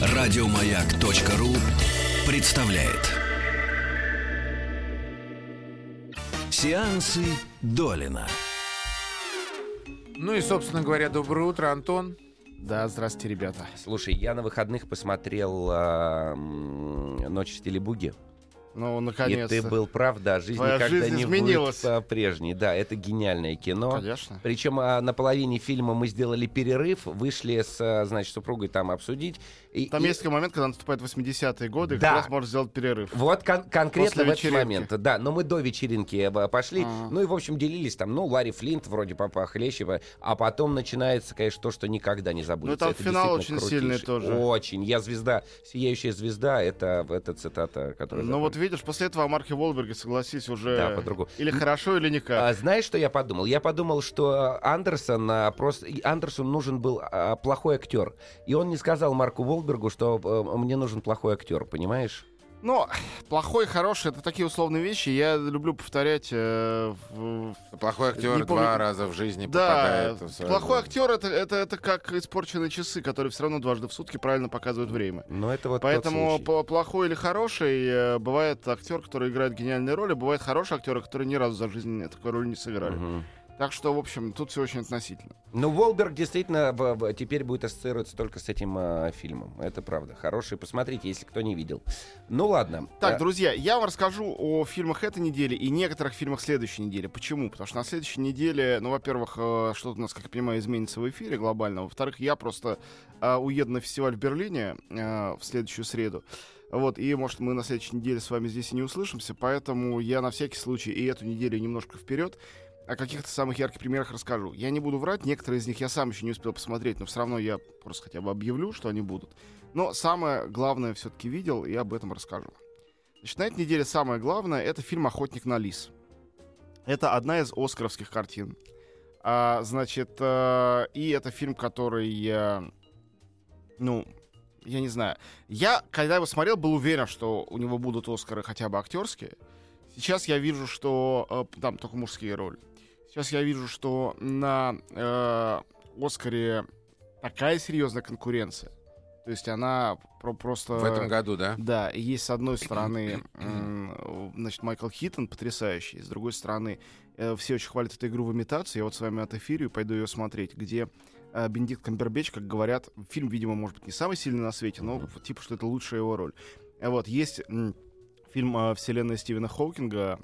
Радиомаяк.ру представляет Сеансы Долина. Ну и, собственно говоря, доброе утро, Антон. Да, здравствуйте, ребята. Слушай, я на выходных посмотрел м, «Ночь в стиле буги». Ну, И наконец-то. ты был прав, да, жизнь Твоя никогда жизнь не изменилась. будет прежней. Да, это гениальное кино. Конечно. Причем а, на половине фильма мы сделали перерыв, вышли с, а, значит, супругой там обсудить. И- Там и- есть такой момент, когда наступают 80-е годы, и Да. как раз можно сделать перерыв. Вот кон- конкретно После в этот вечеринки. момент, да. Но мы до вечеринки э, пошли, Ага. ну и, в общем, делились там, ну, Ларри Флинт вроде папа Хлещева, а потом начинается, конечно, то, что никогда не забудется. Ну, там Это финал очень сильный крутейший. тоже. Очень. Я звезда, сияющая звезда, это, это цитата, которая... Ну вот видишь, после этого о Марке Волберге, согласись, уже Да, по-другому. или хорошо, или никак. А, знаешь, что я подумал? Я подумал, что Андерсон а, просто и Андерсону нужен был а, плохой актер, и он не сказал Марку Волбергу, что а, мне нужен плохой актер, понимаешь? Но плохой, хороший, это такие условные вещи. Я люблю повторять. э, в- Плохой актер помню, два раза в жизни Да, попадает. в свою плохой актер это, это, это как испорченные часы, которые все равно дважды в сутки правильно показывают время. Но это вот Поэтому плохой или хороший э, бывает актер, который играет гениальные роли, бывает хороший актер, который ни разу за жизнь такой роли не сыграли. Мгм. Так что, в общем, тут все очень относительно. Ну, Волберг действительно теперь будет ассоциироваться только с этим а, фильмом. Это правда. Хороший. Посмотрите, если кто не видел. Ну ладно. Так, А, друзья, я вам расскажу о фильмах этой недели и некоторых фильмах следующей недели. Почему? Потому что на следующей неделе, ну, во-первых, э, что-то у нас, как я понимаю, изменится в эфире глобально. Во-вторых, я просто э, уеду на фестиваль в Берлине э, в следующую среду. Вот, и, может, мы на следующей неделе с вами здесь и не услышимся, поэтому я на всякий случай и эту неделю немножко вперед о каких-то самых ярких примерах расскажу. Я не буду врать, некоторые из них я сам еще не успел посмотреть, но все равно я просто хотя бы объявлю, что они будут. Но самое главное все-таки видел, и об этом расскажу. Значит, на этой неделе самое главное — это фильм «Охотник на лис». Это одна из оскаровских картин. А, значит, э, и это фильм, который, э, ну, я не знаю. Я, когда его смотрел, был уверен, что у него будут Оскары хотя бы актерские. Сейчас я вижу, что э, там только мужские роли. Сейчас я вижу, что на э, Оскаре такая серьезная конкуренция. То есть она про- просто... В этом году, да? Да, есть с одной стороны, значит, Майкл Хиттон потрясающий, с другой стороны, э, все очень хвалят эту игру в имитацию, я вот с вами отэфирю и пойду ее смотреть, где э, Бенедикт Камбербэтч, как говорят, фильм, видимо, может быть, не самый сильный на свете, но типа, что это лучшая его роль. А Вот, есть фильм э, «Вселенная Стивена Хоукинга»,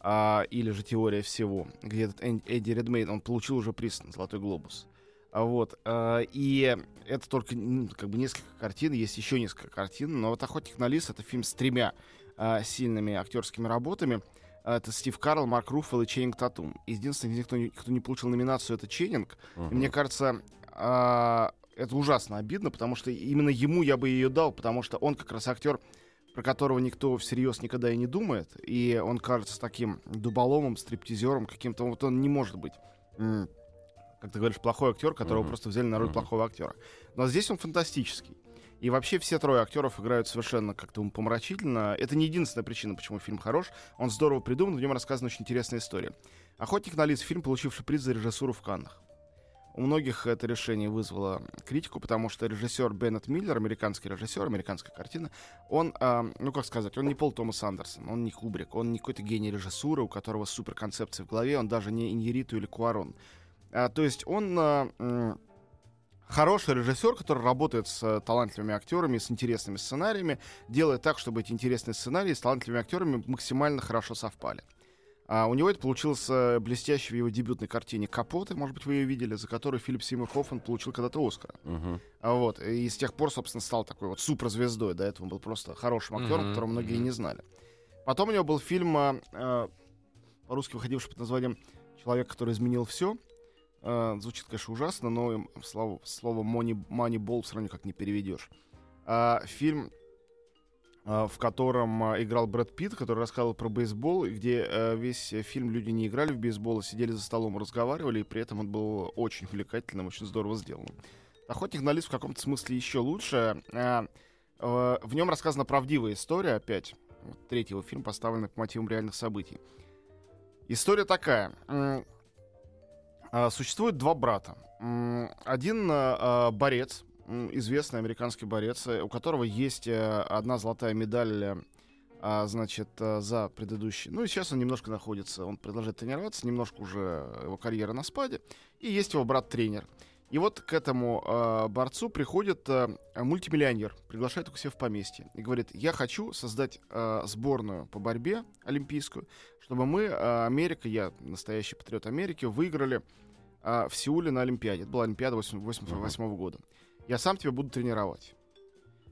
а, или же «Теория всего», где этот Эдди Редмейн, он получил уже приз на «Золотой глобус». А Вот. э, И это только м, как бы несколько картин, есть еще несколько картин, но вот «Охотник на лис» — это фильм с тремя а, сильными актерскими работами. А, Это Стив Карл, Марк Руффало и Ченнинг Татум. Единственный из них, кто не, кто не получил номинацию, это Ченнинг. И мгм. мне кажется, а, это ужасно обидно, потому что именно ему я бы ее дал, потому что он как раз актер, про которого никто всерьез никогда и не думает, и он кажется таким дуболомом, стриптизером каким-то, вот он не может быть, как ты говоришь, плохой актер, которого Мгм. просто взяли на роль Мгм. плохого актера. Но здесь он фантастический. И вообще все трое актеров играют совершенно как-то помрачительно. Это не единственная причина, почему фильм хорош. Он здорово придуман, в нем рассказана очень интересная история. «Охотник на лис» — фильм, получивший приз за режиссуру в Каннах. У многих это решение вызвало критику, потому что режиссер Беннет Миллер, американский режиссер, американская картина, он, а, ну как сказать, он не Пол Томас Андерсон, он не Кубрик, он не какой-то гений режиссуры, у которого супер концепции в голове, он даже не Иньериту или Куарон. А, то есть он м, хороший режиссер, который работает с э, талантливыми актерами, с интересными сценариями, делает так, чтобы эти интересные сценарии с талантливыми актерами максимально хорошо совпали. А у него это получилось э, блестяще в его дебютной картине «Капоты», может быть, вы ее видели, за которую Филипп Сеймур Хоффман получил когда-то Оскара. А Вот. И с тех пор, собственно, стал такой вот суперзвездой. До этого он был просто хорошим актером, Мгм, которого многие мгм. не знали. Потом у него был фильм, а, а, по-русски выходивший под названием «Человек, который изменил все». звучит, конечно, ужасно, но слово, слово money, «Moneyball» все равно как не переведешь. А, фильм в котором а, играл Брэд Питт, который рассказывал про бейсбол, где а, весь э, фильм люди не играли в бейсбол, а сидели за столом, разговаривали, и при этом он был очень увлекательным, очень здорово сделанным. «Охотник на лис» в каком-то смысле еще лучше. А, э, В нем рассказана правдивая история, опять. Третий его фильм, поставленный по мотивам реальных событий. История такая. А, Существует два брата. Один а, а, борец, известный американский борец, э, у которого есть э, одна золотая медаль, э, а, значит, за предыдущий. Ну и сейчас он немножко находится, он продолжает тренироваться, немножко уже его карьера на спаде. И есть его брат-тренер. И вот к этому э, борцу приходит э, мультимиллионер, приглашает его к себе в поместье и говорит, я хочу создать э, сборную по борьбе олимпийскую, чтобы мы, э, Америка, я настоящий патриот Америки, выиграли э, в Сеуле на Олимпиаде. Это была Олимпиада 88 года. Я сам тебя буду тренировать.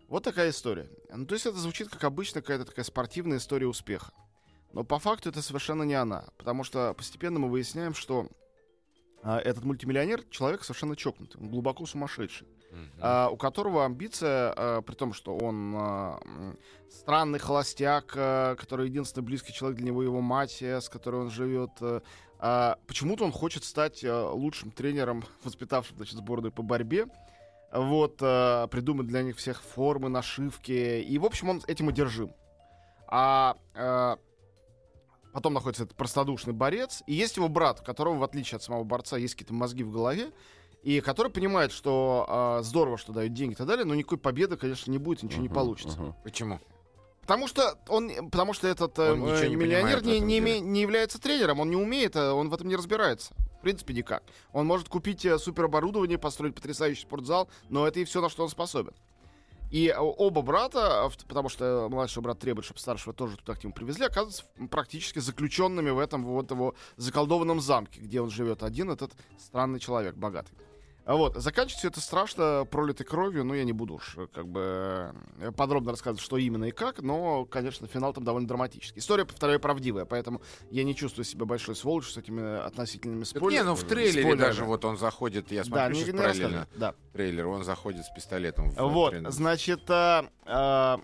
Вот такая история. Ну, то есть это звучит как обычно какая-то такая спортивная история успеха. Но по факту это совершенно не она. Потому что постепенно мы выясняем, что а, этот мультимиллионер человек совершенно чокнутый, он глубоко сумасшедший, Мгм. а, у которого амбиция, а, при том, что он а, странный холостяк, а, который единственный близкий человек для него его мать, э, с которой он живет. э, а, почему-то он хочет стать а, лучшим тренером, воспитавшим значит, сборную по борьбе. Вот, а, придумать для них всех формы, нашивки. И, в общем, он этим одержим. А, а, потом находится этот простодушный борец, и есть его брат, у которого, в отличие от самого борца, есть какие-то мозги в голове, и который понимает, что а, здорово, что дают деньги и так далее, но никакой победы, конечно, не будет, ничего не Мгм, получится. мгм. Почему? Потому что он, потому что этот э, Он ничего не миллионер не, не, не является тренером, он не умеет, э, он в этом не разбирается. В принципе, никак. Он может купить э, супероборудование, построить потрясающий спортзал, но это и все, на что он способен. И э, оба брата, э, потому что младший брат требует, чтобы старшего тоже туда к нему привезли, оказываются практически заключенными в этом вот его заколдованном замке, где он живет один, этот странный человек, богатый. А Вот, заканчивается все это страшно пролитой кровью, но я не буду уж э, как бы э, подробно рассказывать, что именно и как, но, конечно, финал там довольно драматический. История, повторяю, правдивая, поэтому я не чувствую себя большой сволочью с этими относительными спойлерами. не, ну в трейлере спойлерами. даже вот он заходит, я Да, смотрю не, сейчас не параллельно да. трейлер, он заходит с пистолетом. В Вот, трейлер. значит, а, а,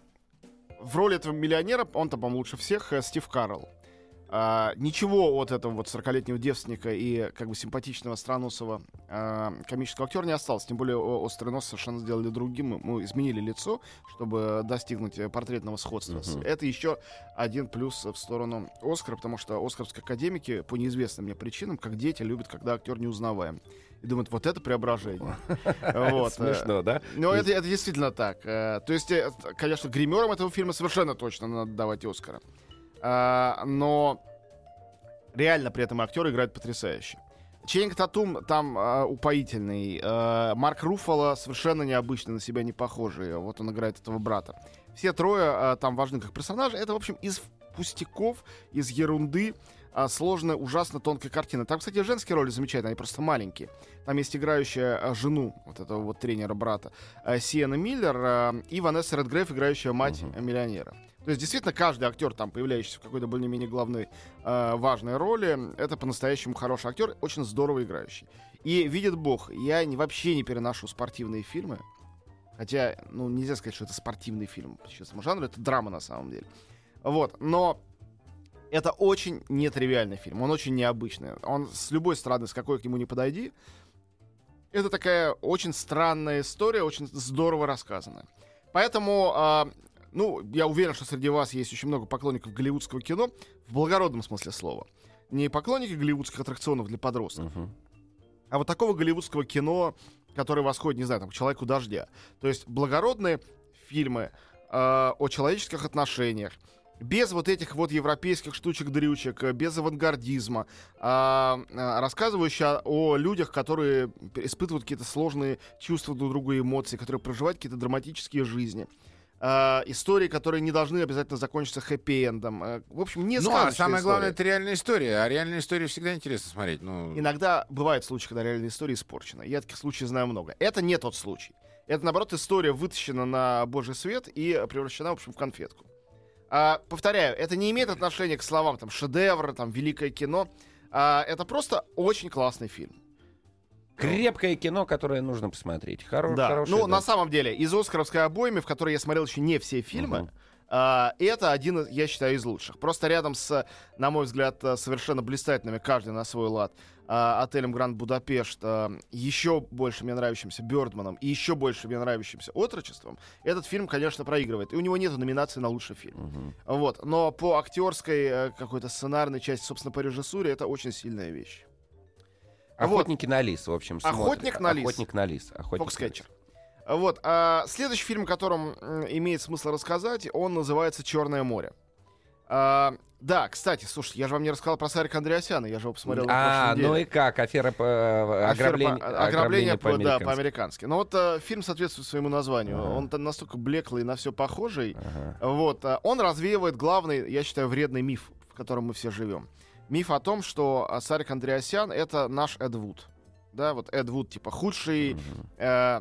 в роли этого миллионера, он там, по-моему, лучше всех, э, Стив Карл. А, ничего от этого вот 40-летнего девственника и как бы симпатичного странусого а, комического актера не осталось. Тем более острый нос совершенно сделали другим. Мы- Мы изменили лицо, чтобы достигнуть э, портретного сходства. Мгм. Это еще один плюс в сторону Оскара, потому что оскаровские академики по неизвестным мне причинам, как дети, любят, когда актер неузнаваем. И думают, вот это преображение. Вот, э, Смешно, да? ну, это, это действительно так. Э, То есть, конечно, гримерам этого фильма совершенно точно надо давать Оскара. А, Но реально при этом актеры играют потрясающе. Ченнинг Татум там а, упоительный. А, Марк Руффало совершенно необычный, на себя не похожий. Вот он играет этого брата. Все трое а, там важны как персонажи. Это, в общем, из пустяков, из ерунды а, сложная, ужасно тонкая картина. Там, кстати, женские роли замечательные, они просто маленькие. Там есть играющая а, жену вот этого вот тренера брата а, Сиена Миллер и Ванесса Редгрейв, играющая мать а, миллионера. То есть, действительно, каждый актер, там, появляющийся в какой-то более-менее главной а, важной роли, это по-настоящему хороший актер, очень здорово играющий. И, видит бог, я не, вообще не переношу спортивные фильмы. Хотя, ну, нельзя сказать, что это спортивный фильм по честному жанру, это драма на самом деле. Вот, но это очень нетривиальный фильм, он очень необычный. Он с любой стороны, с какой к нему не подойди, это такая очень странная история, очень здорово рассказанная. Поэтому, а, ну, я уверен, что среди вас есть очень много поклонников голливудского кино в благородном смысле слова. Не поклонники голливудских аттракционов для подростков, Мгм. а вот такого голливудского кино, которое восходит, не знаю, там, к «Человеку дождя». То есть благородные фильмы э, о человеческих отношениях, без вот этих вот европейских штучек-дрючек, э, без авангардизма, а, а, рассказывающие о, людях, которые испытывают какие-то сложные чувства друг другу и эмоции, которые проживают какие-то драматические жизни. А, истории, которые не должны обязательно закончиться хэппи-эндом. Э, В общем, не Ну, а самое главное, история. это реальная история. А реальные истории всегда интересно смотреть. Ну, Иногда бывают случаи, когда реальная история испорчена. Я таких случаев знаю много. Это не тот случай. Это, наоборот, история вытащена на божий свет и превращена, в общем, в конфетку. А, повторяю, это не имеет отношения к словам там шедевр, там великое кино. А, это просто очень классный фильм. Крепкое кино, которое нужно посмотреть. Хоро- Да. хорошее, Ну, да. на самом деле, из Оскаровской обоймы, в которой я смотрел еще не все фильмы, Мгм. А, это один, я считаю, из лучших. Просто рядом с, на мой взгляд, э, совершенно блистательными, каждый на свой лад, а, отелем Гранд Будапешт, а, еще больше мне нравящимся Бёрдманом и еще больше мне нравящимся Отрочеством, этот фильм, конечно, проигрывает. И у него нет номинации на лучший фильм. Мгм. Вот. Но по актерской, э, какой-то сценарной части, собственно, по режиссуре, это очень сильная вещь. Охотники на лис, в общем. смотрят. Охотник на лис. Охотник на лис. Охотник на Foxcatcher. лис. Вот. а, следующий фильм, о котором имеет смысл рассказать, он называется «Черное море». А, да, кстати, слушай, я же вам не рассказал про Сарика Андреасяна, я же его посмотрел А, ну и как? Афера по Афера ограбление, по- ограбление по- да, по-американски. Но вот э, фильм соответствует своему названию. Ага. Он настолько блеклый, на все похожий. Ага. Вот, а, он развеивает главный, я считаю, вредный миф, в котором мы все живем. Миф о том, что а, Сарик Андреасян — это наш Эд Вуд. Да, вот Эд Вуд, типа, худший, э, э,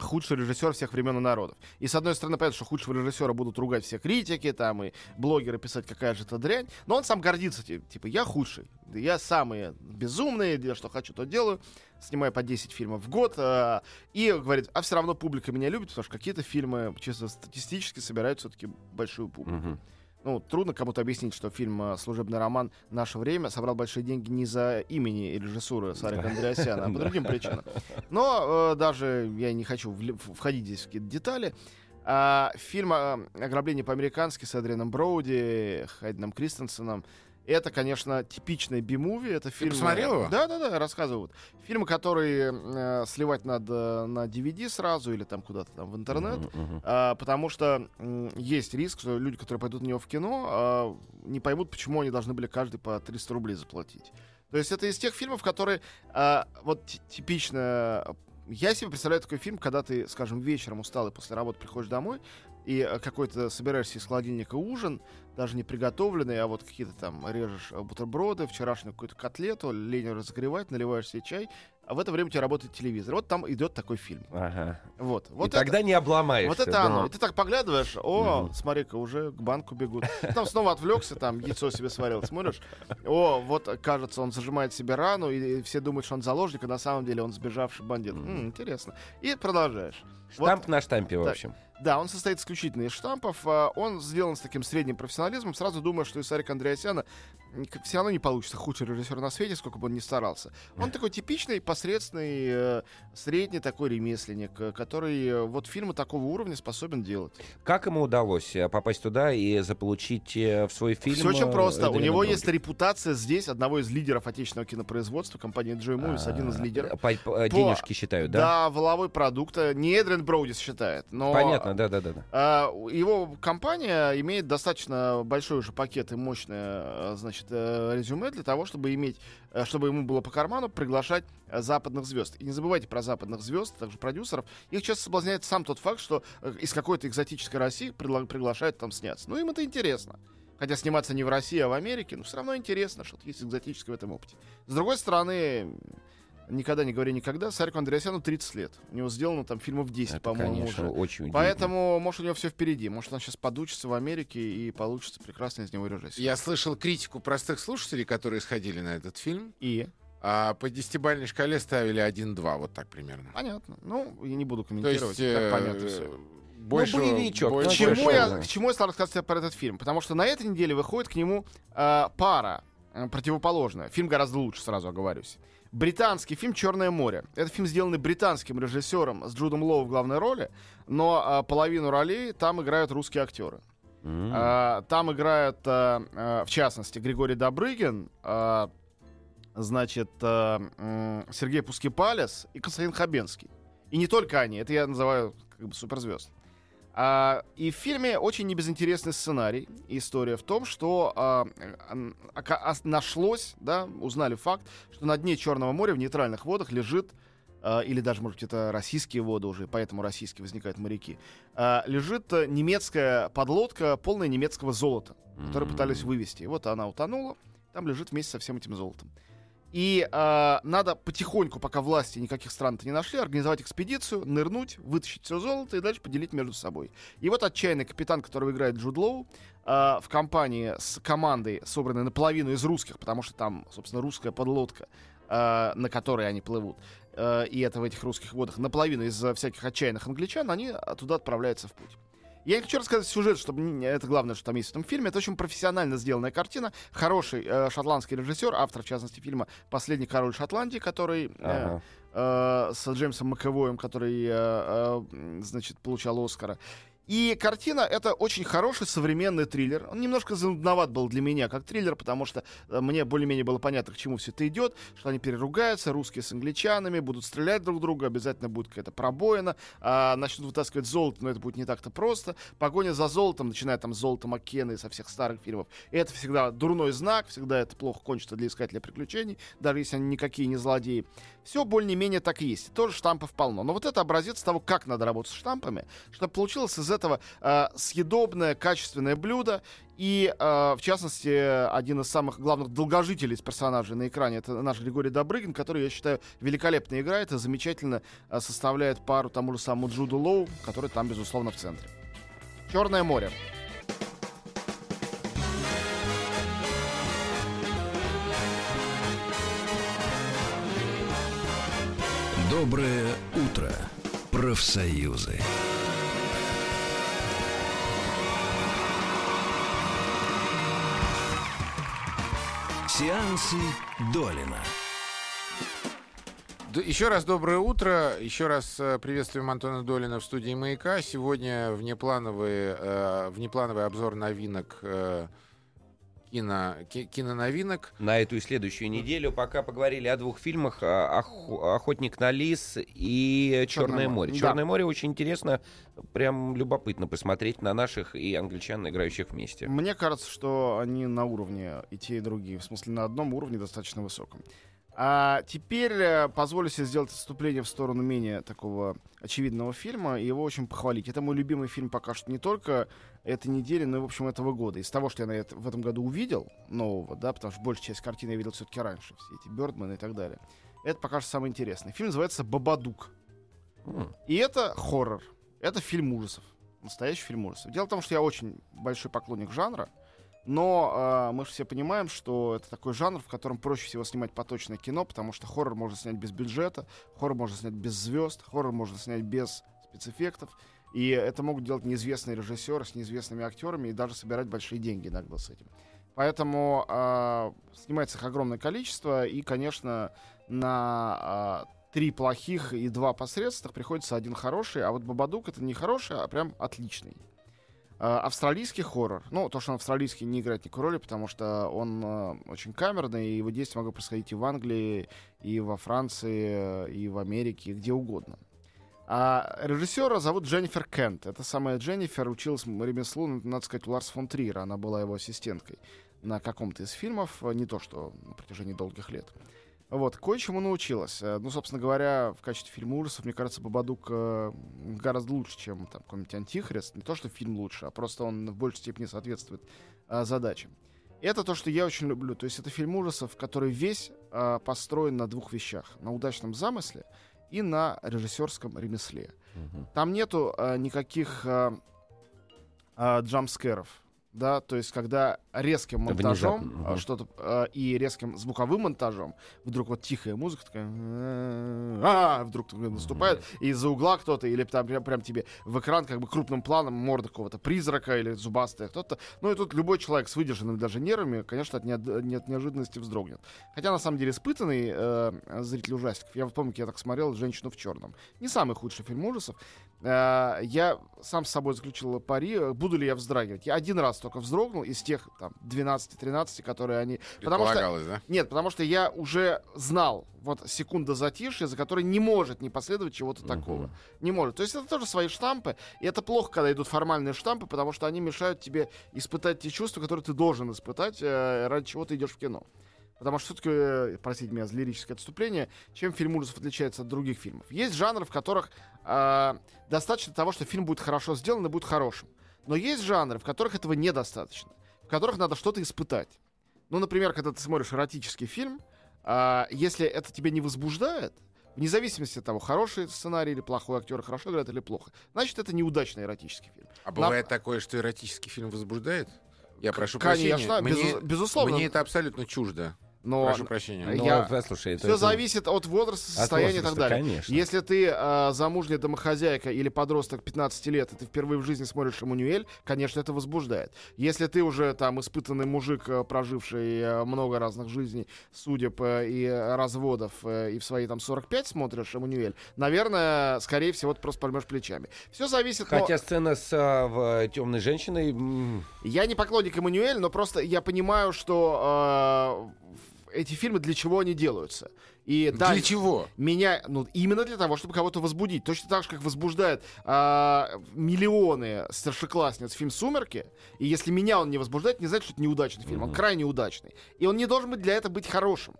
худший режиссер всех времен и народов. И, с одной стороны, понятно, что худшего режиссера будут ругать все критики, там, и блогеры писать, какая же это дрянь. Но он сам гордится, ти- типа, я худший. Я самый безумный, я что хочу, то делаю. Снимаю по 10 фильмов в год. э, и говорит, а все равно публика меня любит, потому что какие-то фильмы, чисто статистически, собирают все-таки большую публику. Мгм. Ну, трудно кому-то объяснить, что фильм э, «Служебный роман. Наше время» собрал большие деньги не за имени и режиссуры Сарика Андреасяна, а по другим причинам. Но э, даже я не хочу входить здесь в какие-то детали. А, фильм э, «Ограбление по-американски» с Эдрианом Броуди, Хайденом Кристенсеном это, конечно, типичный би-муви. Это фильм... посмотрел его? Да, да, да, рассказываю. Вот. Фильмы, которые э, сливать надо на DVD сразу или там куда-то там в интернет. Мгм, мгм. А, потому что м, есть риск, что люди, которые пойдут на него в кино, а, не поймут, почему они должны были каждый по 300 рублей заплатить. То есть это из тех фильмов, которые а, вот ти- типично... Я себе представляю такой фильм, когда ты, скажем, вечером устал и после работы приходишь домой, и э, какой-то собираешься из холодильника ужин, даже не приготовленный, а вот какие-то там режешь э, бутерброды, вчерашнюю какую-то котлету, лень разогревать, наливаешь себе чай, а в это время у тебя работает телевизор. Вот там идет такой фильм. Ага. Вот. И вот это- тогда не обломаешься. вот это да. оно. И ты так поглядываешь, о, Мгм. смотри-ка, уже к банку бегут. Там снова отвлекся, там яйцо себе сварил, смотришь. О, вот, кажется, он зажимает себе рану, и, и все думают, что он заложник, а на самом деле он сбежавший бандит. Мгм. М, интересно. И продолжаешь. Вот, Штамп на штампе, в Так. общем. да, он состоит исключительно из штампов. а, Он сделан с таким средним профессионализмом. Сразу думаю, что из Сарика Андреасяна все равно не получится худший режиссер на свете, сколько бы он ни старался. Он такой типичный, посредственный, э, средний такой ремесленник, э, который э, вот фильмы такого уровня способен делать. Как ему удалось попасть туда и заполучить в свой фильм? Все очень просто. У него есть репутация здесь одного из лидеров отечественного кинопроизводства, компании Joy Movies, один из А, лидеров. Денежки считают, да? Да, воловой продукт. Не Эдриан Броудис считает, но... Понятно, да, да, да. да. а, его компания имеет достаточно большой уже пакет и мощное, э, значит, э, резюме для того, чтобы иметь, э, чтобы ему было по карману приглашать э, западных звезд. И не забывайте про западных звезд, также продюсеров. Их часто соблазняет сам тот факт, что из какой-то экзотической России предла- приглашают там сняться. Ну, им это интересно. Хотя сниматься не в России, а в Америке, но все равно интересно, что-то есть экзотическое в этом опыте. С другой стороны, никогда не говори никогда, Сарику Андреасяну 30 лет. У него сделано там фильмов 10, Это, по-моему, конечно, уже. очень удивительно. Поэтому, может, у него все впереди. Может, он сейчас подучится в Америке и получится прекрасный из него режиссер. Я слышал критику простых слушателей, которые сходили на этот фильм. И? А по десятибальной шкале ставили 1-2, вот так примерно. Понятно. Ну, я не буду То комментировать. есть так э, понятно всё. больше, боевичок, больше- К чему, я, да. к чему я стал рассказывать про этот фильм? Потому что на этой неделе выходит к нему э, пара э, противоположная. Фильм гораздо лучше, сразу оговорюсь. Британский фильм «Черное море». Это фильм, сделанный британским режиссером с Джудом Лоу в главной роли, но э, половину ролей там играют русские актеры. М. А, Там играют, а, а, в частности, Григорий Добрыгин, а, значит, а, Сергей Пускипалес и Константин Хабенский. И не только они, это я называю как бы суперзвезд. А, и в фильме очень небезынтересный сценарий. История в том, что а, ас- нашлось, да, узнали факт, что на дне Черного моря в нейтральных водах лежит а, или даже, может быть, это российские воды уже, поэтому российские возникают моряки, а, лежит э, немецкая подлодка, полная немецкого золота, которую М. пытались вывести. И вот она утонула, там лежит вместе со всем этим золотом. И а, надо потихоньку, пока власти никаких стран-то не нашли, организовать экспедицию, нырнуть, вытащить все золото и дальше поделить между собой. И вот отчаянный капитан, которого играет Джуд Лоу, а, в компании с командой, собранной наполовину из русских, потому что там, собственно, русская подлодка, а, на которой они плывут, а, и это в этих русских водах, наполовину из всяких отчаянных англичан, они туда отправляются в путь. Я не хочу рассказать сюжет, чтобы это главное, что там есть в этом фильме. Это очень профессионально сделанная картина. Хороший э, шотландский режиссер, автор, в частности, фильма «Последний король Шотландии», который э, Ага. э, с Джеймсом Макэвоем, который, э, э, значит, получал Оскара. И картина — это очень хороший современный триллер. Он немножко занудноват был для меня как триллер, потому что э, мне более-менее было понятно, к чему все это идет, что они переругаются, русские с англичанами, будут стрелять друг друга, обязательно будет какая-то пробоина, а, начнут вытаскивать золото, но это будет не так-то просто. Погоня за золотом, начиная там с золота Маккена и со всех старых фильмов, это всегда дурной знак, всегда это плохо кончится для искателя приключений, даже если они никакие не злодеи. Все более-менее так и есть. Тоже штампов полно. Но вот это образец того, как надо работать с штампами, чтобы получилось из этого э, съедобное, качественное блюдо. И, э, в частности, один из самых главных долгожителей из персонажей на экране это наш Григорий Добрыгин, который, я считаю, великолепно играет и замечательно э, составляет пару тому же самому Джуду Лоу, который там, безусловно, в центре. Черное море. Доброе утро, профсоюзы. Сеансы Долина. Еще раз доброе утро. Еще раз э, приветствуем Антона Долина в студии «Маяка». Сегодня внеплановый, э, внеплановый обзор новинок э, кино, ки- киноновинок. На эту и следующую неделю пока поговорили о двух фильмах а, «Ох- «Охотник на лис» и «Черное «Черное море». море», «Черное море» очень интересно, прям любопытно посмотреть на наших и англичан, играющих вместе. Мне кажется, что они на уровне и те, и другие. В смысле, на одном уровне достаточно высоком. А теперь э, позволю себе сделать отступление в сторону менее такого очевидного фильма и его очень похвалить. Это мой любимый фильм пока что не только этой недели, и, в общем, этого года. Из того, что я на это, в этом году увидел нового, да, потому что большая часть картины я видел все-таки раньше, все эти Бёрдманы и так далее. Это пока что самое интересное. Фильм называется «Бабадук». М. И это хоррор. Это фильм ужасов. Настоящий фильм ужасов. Дело в том, что я очень большой поклонник жанра, но э, мы же все понимаем, что это такой жанр, в котором проще всего снимать поточное кино, потому что хоррор можно снять без бюджета, хоррор можно снять без звезд, хоррор можно снять без спецэффектов. И это могут делать неизвестные режиссеры с неизвестными актерами и даже собирать большие деньги иногда с этим. Поэтому э, снимается их огромное количество, и, конечно, на э, три плохих и два посредственных приходится один хороший, а вот Бабадук это не хороший, а прям отличный. Э, австралийский хоррор. Ну, то, что он австралийский не играет никакой роли, потому что он э, очень камерный, и его действия могут происходить и в Англии, и во Франции, и в Америке, и где угодно. А режиссера зовут Дженнифер Кент. Это самая Дженнифер училась ремеслу, надо сказать, у Ларс фон Триера. Она была его ассистенткой на каком-то из фильмов, э, не то что на протяжении долгих лет. Вот, кое-чему научилась. Э, Ну, собственно говоря, в качестве фильма ужасов, мне кажется, Бабадук э, гораздо лучше, чем там какой-нибудь Антихрист. Не то, что фильм лучше, а просто он в большей степени соответствует э, задачам. Это то, что я очень люблю. То есть это фильм ужасов, который весь э, построен на двух вещах. На удачном замысле и на режиссерском ремесле. Мгм. Там нету э, никаких э, э, джампскеров. Да, то есть, когда резким монтажом Внезапно, что-то э, и резким звуковым монтажом вдруг вот тихая музыка такая, а вдруг наступает, и из-за угла кто-то, или там прям, прям тебе в экран как бы крупным планом морда какого-то призрака или зубастая кто-то. Ну и тут любой человек с выдержанными даже нервами, конечно, от, неод- не от неожиданности вздрогнет. Хотя на самом деле испытанный э, зритель ужастиков. Я вот помню, я так смотрел «Женщину в черном». Не самый худший фильм ужасов. Э, я сам с собой заключил пари, э, буду ли я вздрагивать. Я один раз только вздрогнул из тех там 12-13, которые они... Потому что да? нет, потому что я уже знал вот секунда затишья, за которой не может не последовать чего-то такого. Не может. То есть это тоже свои штампы. И это плохо, когда идут формальные штампы, потому что они мешают тебе испытать те чувства, которые ты должен испытать, э, ради чего ты идешь в кино. Потому что все-таки, э, простите меня за лирическое отступление, чем фильм ужасов отличается от других фильмов? Есть жанры, в которых э, достаточно того, что фильм будет хорошо сделан и будет хорошим. Но есть жанры, в которых этого недостаточно. В которых надо что-то испытать. Ну, например, когда ты смотришь эротический фильм, а, если это тебя не возбуждает, вне зависимости от того, хороший сценарий или плохой актер, хорошо играет или плохо, значит, это неудачный эротический фильм. А бывает такое, что эротический фильм возбуждает? Я прошу Конечно, прощения. Мне, безу- безусловно. мне это абсолютно чуждо. Но Прошу прощения. Ну, Но, я- слушай, это- все это- зависит от возраста, от состояния и так возраста, далее. Конечно. Если ты э, замужняя домохозяйка или подросток 15 лет, и ты впервые в жизни смотришь Эммануэль, конечно, это возбуждает. Если ты уже там испытанный мужик, э, проживший э, много разных жизней, судеб э, и разводов, и в свои там 45 смотришь Эммануэль, наверное, скорее всего, ты просто поймешь плечами. Все зависит... но- Хотя сцена с а, в, темной женщиной. Я не поклонник Эммануэль, но просто я понимаю, что э, эти фильмы для чего они делаются. И да, Для чего? меня, ну, именно для того, чтобы кого-то возбудить. Точно так же, как возбуждает а, миллионы старшеклассниц фильм «Сумерки». И если меня он не возбуждает, не значит, что это неудачный фильм. Он Мгм. крайне удачный. И он не должен быть для этого быть хорошим.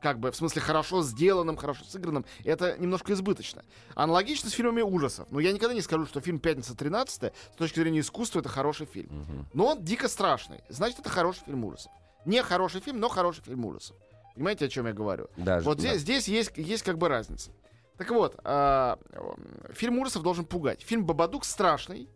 Как бы, в смысле, хорошо сделанным, хорошо сыгранным. Это немножко избыточно. Аналогично с фильмами ужасов. Но я никогда не скажу, что фильм «Пятница 13 с точки зрения искусства это хороший фильм. мгм. Но он дико страшный. Значит, это хороший фильм ужасов. Не хороший фильм, но хороший фильм ужасов. Понимаете, о чем я говорю? Даже, Вот да. здесь, здесь есть, есть как бы разница. Так вот, м, фильм ужасов должен пугать. Фильм «Бабадук» страшный,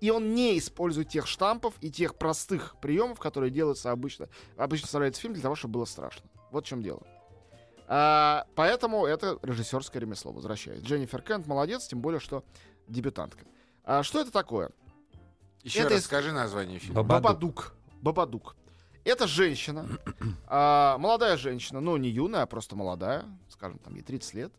и он не использует тех штампов и тех простых приемов, которые делаются обычно. Обычно ставляется фильм для того, чтобы было страшно. Вот в чем дело. А, поэтому это режиссерское ремесло возвращает. Дженнифер Кент молодец, тем более, что дебютантка. А что это такое? Еще Это раз из- скажи название фильма. Бабадук. Бабадук. Это женщина, а, молодая женщина, ну не юная, а просто молодая, скажем, там ей 30 лет.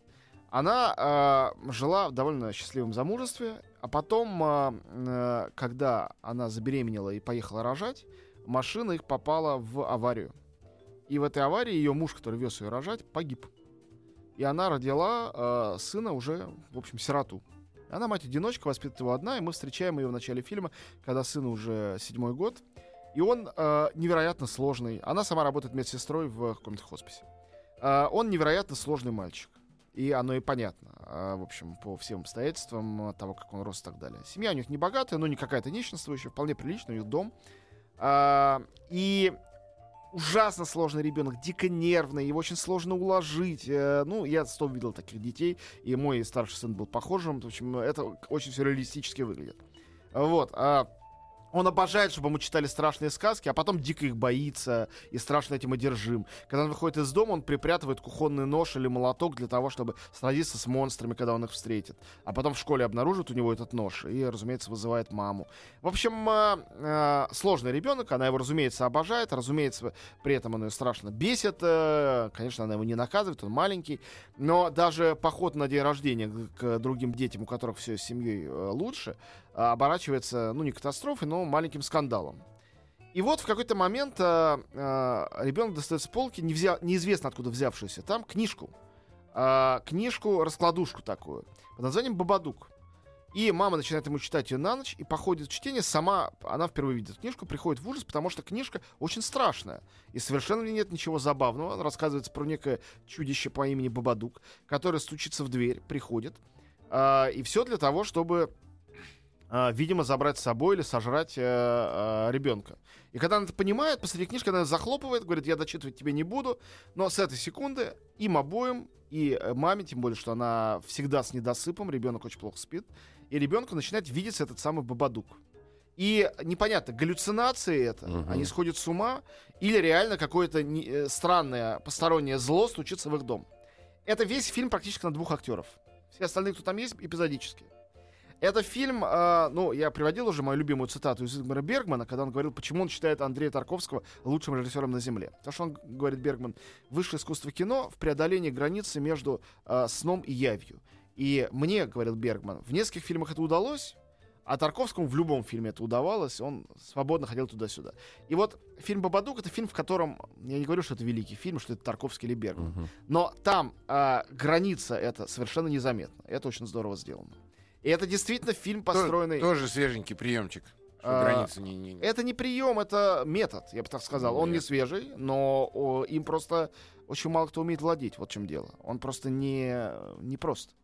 Она а, жила в довольно счастливом замужестве, а потом, а, э, когда она забеременела и поехала рожать, машина их попала в аварию. И в этой аварии ее муж, который вез ее рожать, погиб. И она родила э, сына уже, в общем, сироту. Она мать-одиночка, воспитывает его одна, и мы встречаем ее в начале фильма, когда сыну уже седьмой год. И он э, невероятно сложный. Она сама работает медсестрой в каком-то хосписе. Э, он невероятно сложный мальчик. И оно и понятно, э, в общем, по всем обстоятельствам э, того, как он рос и так далее. Семья у них не богатая, но не какая-то нищенствующая, вполне приличная, у них дом. А, и ужасно сложный ребенок, дико нервный, его очень сложно уложить. Э, ну, я сто видел таких детей, и мой старший сын был похожим. В общем, это очень все реалистически выглядит. Вот. а он обожает, чтобы ему читали страшные сказки, а потом дико их боится и страшно этим одержим. Когда он выходит из дома, он припрятывает кухонный нож или молоток для того, чтобы сразиться с монстрами, когда он их встретит. А потом в школе обнаружит у него этот нож и, разумеется, вызывает маму. В общем, э, э, сложный ребенок, она его, разумеется, обожает, разумеется, при этом он ее страшно бесит. э, конечно, она его не наказывает, он маленький. Но даже поход на день рождения к- к другим детям, у которых все с семьей э, лучше, оборачивается, ну, не катастрофой, но маленьким скандалом. И вот в какой-то момент э, э, ребенок достает с полки, не взя- неизвестно откуда взявшуюся, там книжку. Э, книжку, раскладушку такую, под названием «Бабадук». И мама начинает ему читать ее на ночь, и по ходу чтения сама, она впервые видит книжку, приходит в ужас, потому что книжка очень страшная. И совершенно в нет ничего забавного. Рассказывается про некое чудище по имени Бабадук, которое стучится в дверь, приходит. а, и все для того, чтобы а, видимо, забрать с собой или сожрать э, э, ребенка. И когда она это понимает, посреди книжки она захлопывает, говорит, я дочитывать тебе не буду. Но с этой секунды им обоим, и э, маме, тем более, что она всегда с недосыпом, ребенок очень плохо спит, и ребенку начинает видеться этот самый бабадук. И непонятно, галлюцинации это, Мгм. они сходят с ума, или реально какое-то не- э, странное постороннее зло стучится в их дом. Это весь фильм практически на двух актеров. Все остальные, кто там есть, эпизодически. Это фильм, а, ну, я приводил уже мою любимую цитату из Игмара Бергмана, когда он говорил, почему он считает Андрея Тарковского лучшим режиссером на Земле. Потому что он, говорит Бергман, высшее искусство кино в преодолении границы между а, сном и явью. И мне, говорил Бергман, в нескольких фильмах это удалось, а Тарковскому в любом фильме это удавалось, он свободно ходил туда-сюда. И вот фильм «Бабадук» — это фильм, в котором, я не говорю, что это великий фильм, что это Тарковский или Бергман, Мгм. но там а, граница это совершенно незаметна. Это очень здорово сделано. И это действительно фильм, построенный... Тоже свеженький приемчик. А, границы не... не- Это не прием, это метод, я бы так сказал. Он не Нет. свежий, но о, им просто очень мало кто умеет владеть. Вот в чем дело. Он просто не, не прост.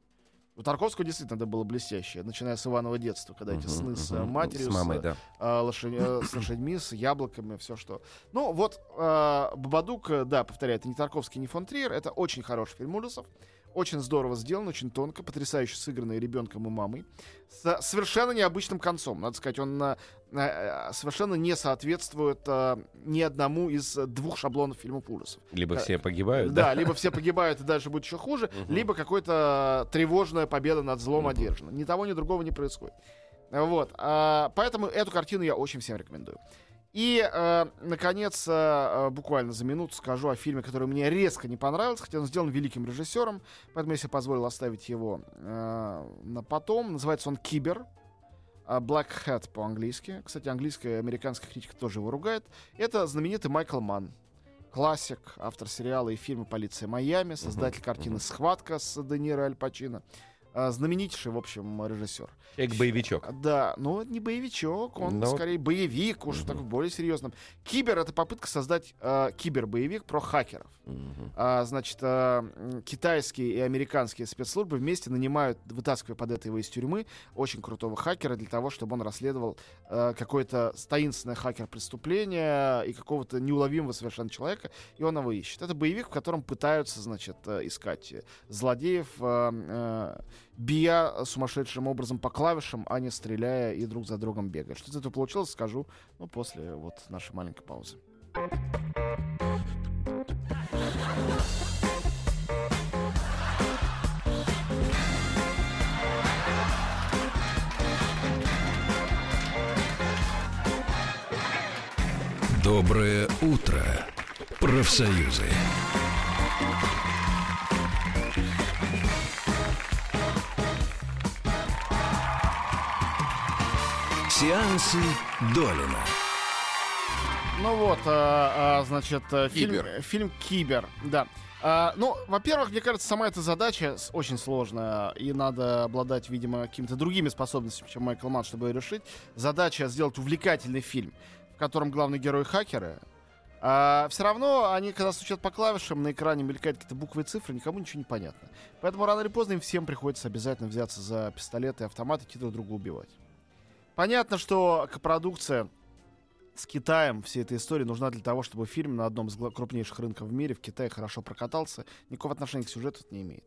У Тарковского действительно это было блестящее, начиная с Иванова детства, когда эти сны с э, матерью, С мамой, с, да. а, лошадь- э, с лошадьми, с яблоками, все что. Ну, вот а, Бабадук, э, да, повторяю, это не Тарковский, не фон Триер, это очень хороший фильм ужасов. Очень здорово сделан, очень тонко, потрясающе сыгранный ребенком и мамой. С совершенно необычным концом. Надо сказать, он э, э, совершенно не соответствует э, ни одному из двух шаблонов фильмов ужасов. Либо Э, все погибают, Да, да? либо все погибают и дальше будет еще хуже, Мгм. либо какая-то тревожная победа над злом Мгм. одержана. Ни того, ни другого не происходит. Вот. а, поэтому эту картину я очень всем рекомендую. И, э, наконец, э, буквально за минуту скажу о фильме, который мне резко не понравился, хотя он сделан великим режиссером, поэтому я себе позволил оставить его э, на потом. Называется он «Кибер». а, Black Hat по-английски. Кстати, английская американская критика тоже его ругает. Это знаменитый Майкл Манн. Классик, автор сериала и фильма «Полиция Майами», создатель картины мгм. «Схватка» с Де Ниро Аль Пачино. А, Знаменитейший, в общем, режиссер. Человек-боевичок. Да, но это не боевичок, он Ну, скорее боевик, уж мгм. так более серьезным. Кибер это попытка создать э, кибербоевик про хакеров. Мгм. А, значит, а, м, китайские и американские спецслужбы вместе нанимают, вытаскивая под это его из тюрьмы, очень крутого хакера для того, чтобы он расследовал э, какое-то таинственное хакер-преступление и какого-то неуловимого совершенно человека, и он его ищет. Это боевик, в котором пытаются, значит, э, искать злодеев, э, э, бия сумасшедшим образом по клавишам, а не стреляя и друг за другом бегая. Что из этого получилось, скажу ну, после вот нашей маленькой паузы. Доброе утро, профсоюзы. Сеансы Долина. Ну вот, а, а, значит, э, фильм, Кибер. фильм Кибер, да. А, ну, во-первых, мне кажется, сама эта задача очень сложная, и надо обладать, видимо, какими-то другими способностями, чем Майкл Манн, чтобы ее решить. Задача сделать увлекательный фильм, в котором главный герой хакеры. А все равно они, когда стучат по клавишам, на экране мелькают какие-то буквы и цифры, никому ничего не понятно. Поэтому рано или поздно им всем приходится обязательно взяться за пистолеты и автоматы, идти друг друга убивать. Понятно, что продукция с Китаем всей этой истории нужна для того, чтобы фильм на одном из крупнейших рынков в мире в Китае хорошо прокатался. Никакого отношения к сюжету это не имеет.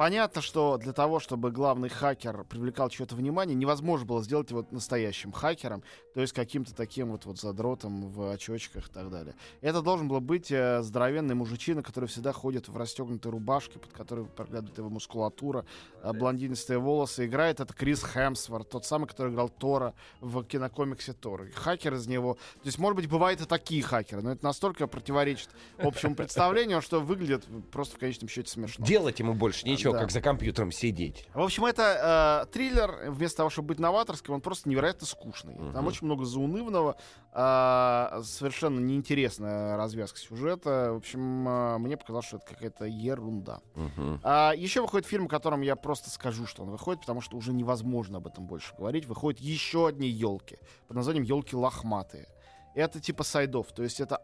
Понятно, что для того, чтобы главный хакер привлекал чье-то внимание, невозможно было сделать его настоящим хакером, то есть каким-то таким вот, вот задротом в очочках и так далее. Это должен был быть э, здоровенный мужичина, который всегда ходит в расстегнутой рубашке, под которой проглядывает его мускулатура, э, блондинистые волосы. Играет это Крис Хемсворт, тот самый, который играл Тора в кинокомиксе Тор. И Хакер из него... То есть, может быть, бывают и такие хакеры, но это настолько противоречит общему представлению, что выглядит просто в конечном счете смешно. Делать ему больше нечего, Да. как за компьютером сидеть. В общем, это э, триллер. Вместо того, чтобы быть новаторским, он просто невероятно скучный. Там Мгм. очень много заунывного, э, совершенно неинтересная развязка сюжета. В общем, э, мне показалось, что это какая-то ерунда. Мгм. А, еще выходит фильм, о котором я просто скажу, что он выходит, потому что уже невозможно об этом больше говорить. Выходят еще одни елки под названием елки лохматые. Это типа сайдов, то есть это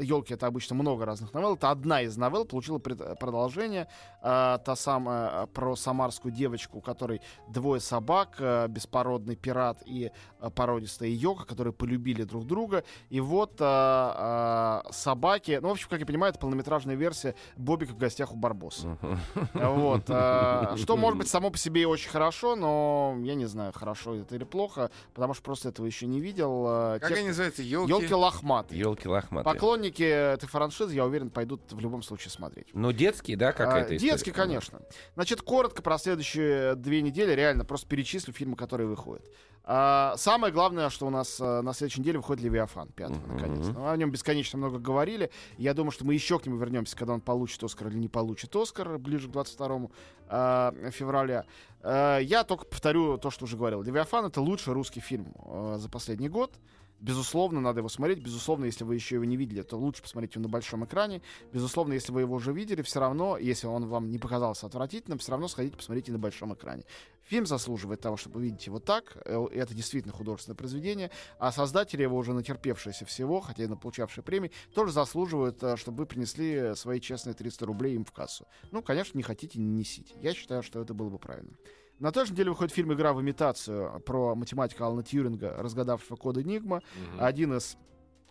елки, это обычно много разных новелл. Это одна из новелл получила пред- продолжение, а, та самая а, про самарскую девочку, у которой двое собак, а, беспородный пират и а, породистая йока, которые полюбили друг друга. И вот а, а, собаки, ну в общем, как я понимаю, это полнометражная версия Бобика в гостях у Барбоса. Вот. Что может быть само по себе и очень хорошо, но я не знаю, хорошо это или плохо, потому что просто этого еще не видел. Как они называются? Елки? Елки лохматые. Елки лохматые. Поклонники этой франшизы, я уверен, пойдут в любом случае смотреть. Ну, детский, да, А, какая-то история? Детский, конечно. Значит, коротко про следующие две недели, реально, просто перечислю фильмы, которые выходят. А, самое главное, что у нас а, на следующей неделе выходит Левиафан, пятого, Мгм. наконец. Ну, о нем бесконечно много говорили. Я думаю, что мы еще к нему вернемся, когда он получит Оскар или не получит Оскар, ближе к 22 а, февраля. А, я только повторю то, что уже говорил. Левиафан — это лучший русский фильм а, за последний год. Безусловно, надо его смотреть. Безусловно, если вы еще его не видели, то лучше посмотреть его на большом экране. Безусловно, если вы его уже видели, все равно, если он вам не показался отвратительным, все равно сходите посмотрите на большом экране. Фильм заслуживает того, чтобы увидеть его так. Э, Это действительно художественное произведение. А создатели его, уже натерпевшиеся всего, хотя и на получавшие премии, тоже заслуживают, э, чтобы вы принесли свои честные 300 рублей им в кассу. Ну, конечно, не хотите, не несите. Я считаю, что это было бы правильно. На той же неделе выходит фильм «Игра в имитацию» про математика Алана Тьюринга, разгадавшего код Энигма. Мгм. Один из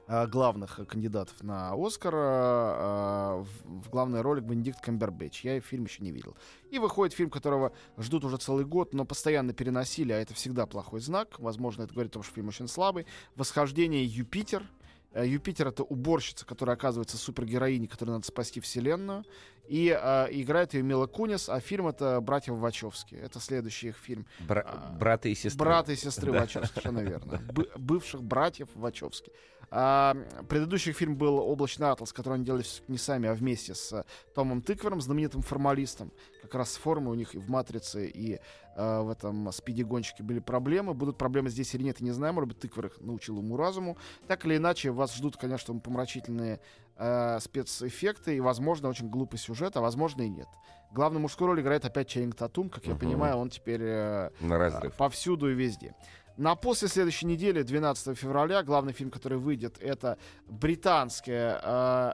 э, главных кандидатов на Оскар. э, в, в главной роли Бенедикт Камбербэтч. Я фильм еще не видел. И выходит фильм, которого ждут уже целый год, но постоянно переносили, а это всегда плохой знак. Возможно, это говорит о том, что фильм очень слабый. «Восхождение Юпитер». Э, Юпитер это уборщица, которая оказывается супергероиней, которой надо спасти вселенную. И э, играет ее Мила Кунис, а фильм это «Братья Вачовски». Это следующий их фильм. Бра- А, брата и сестры. Брата и сестры Да. Вачовски, совершенно верно. Бы- бывших братьев Вачовски. А, предыдущий фильм был «Облачный атлас», который они делали не сами, а вместе с э, Томом Тыквером, знаменитым формалистом. Как раз с формой у них и в «Матрице», и э, в этом «Спиди-гонщике» были проблемы. Будут проблемы здесь или нет, я не знаю. Может быть, Тыквер их научил уму-разуму. Так или иначе, вас ждут, конечно, помрачительные э, спецэффекты и, возможно, очень глупый сюжет, а возможно и нет. Главную мужскую роль играет опять Чейнг Татум. Как я Мгм. понимаю, он теперь э, На разрыв. повсюду и везде. На после следующей недели, 12 февраля, главный фильм, который выйдет, это британская э,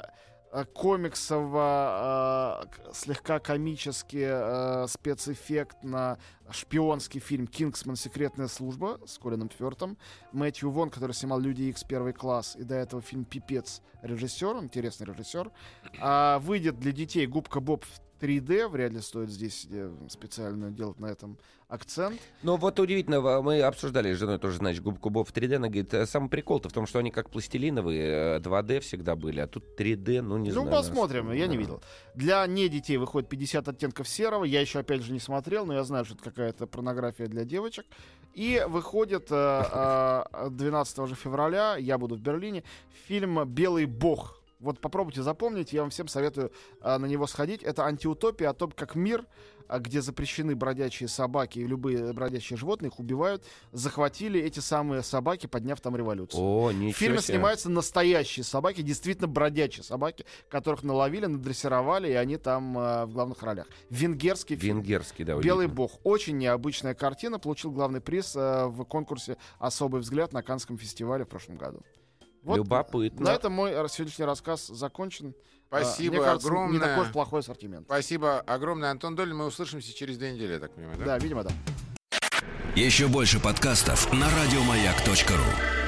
комиксово, э, слегка комический э, спецэффект на шпионский фильм «Кингсман. Секретная служба» с Колином Фёртом. Мэтью Вон, который снимал «Люди Икс. Первый класс», и до этого фильм «Пипец» режиссер, интересный режиссер. А, выйдет для детей «Губка Боб» 3D, вряд ли стоит здесь э, специально делать на этом акцент. Ну вот удивительно, мы обсуждали с женой тоже, значит, губку Боб в 3D, она говорит, «Э, самый прикол-то в том, что они как пластилиновые, э, 2D всегда были, а тут 3D, ну не ну, знаю. посмотрим, я не Да. видел. Для не детей выходит 50 оттенков серого. Я еще, опять же, не смотрел, но я знаю, что это какая-то порнография для девочек. И выходит э, э, 12 же февраля, я буду в Берлине, фильм «Белый бог». Вот попробуйте запомнить, я вам всем советую э, на него сходить. Это антиутопия о том, как мир, а, где запрещены бродячие собаки и любые бродячие животные, их убивают, захватили эти самые собаки, подняв там революцию. О, В ничего фильме себе. снимаются настоящие собаки, действительно бродячие собаки, которых наловили, надрессировали, и они там э, в главных ролях. Венгерский фильм. Венгерский, да, Белый бог. Очень необычная картина. Получил главный приз э, в конкурсе «Особый взгляд» на Канском фестивале в прошлом году. Любопытно. На этом мой сегодняшний рассказ закончен. А, Спасибо Мне кажется, огромное. не такой плохой ассортимент. Спасибо огромное, Антон Долин. Мы услышимся через две недели, я так понимаю, да? Да, видимо, да. Еще больше подкастов на радиомаяк.ру.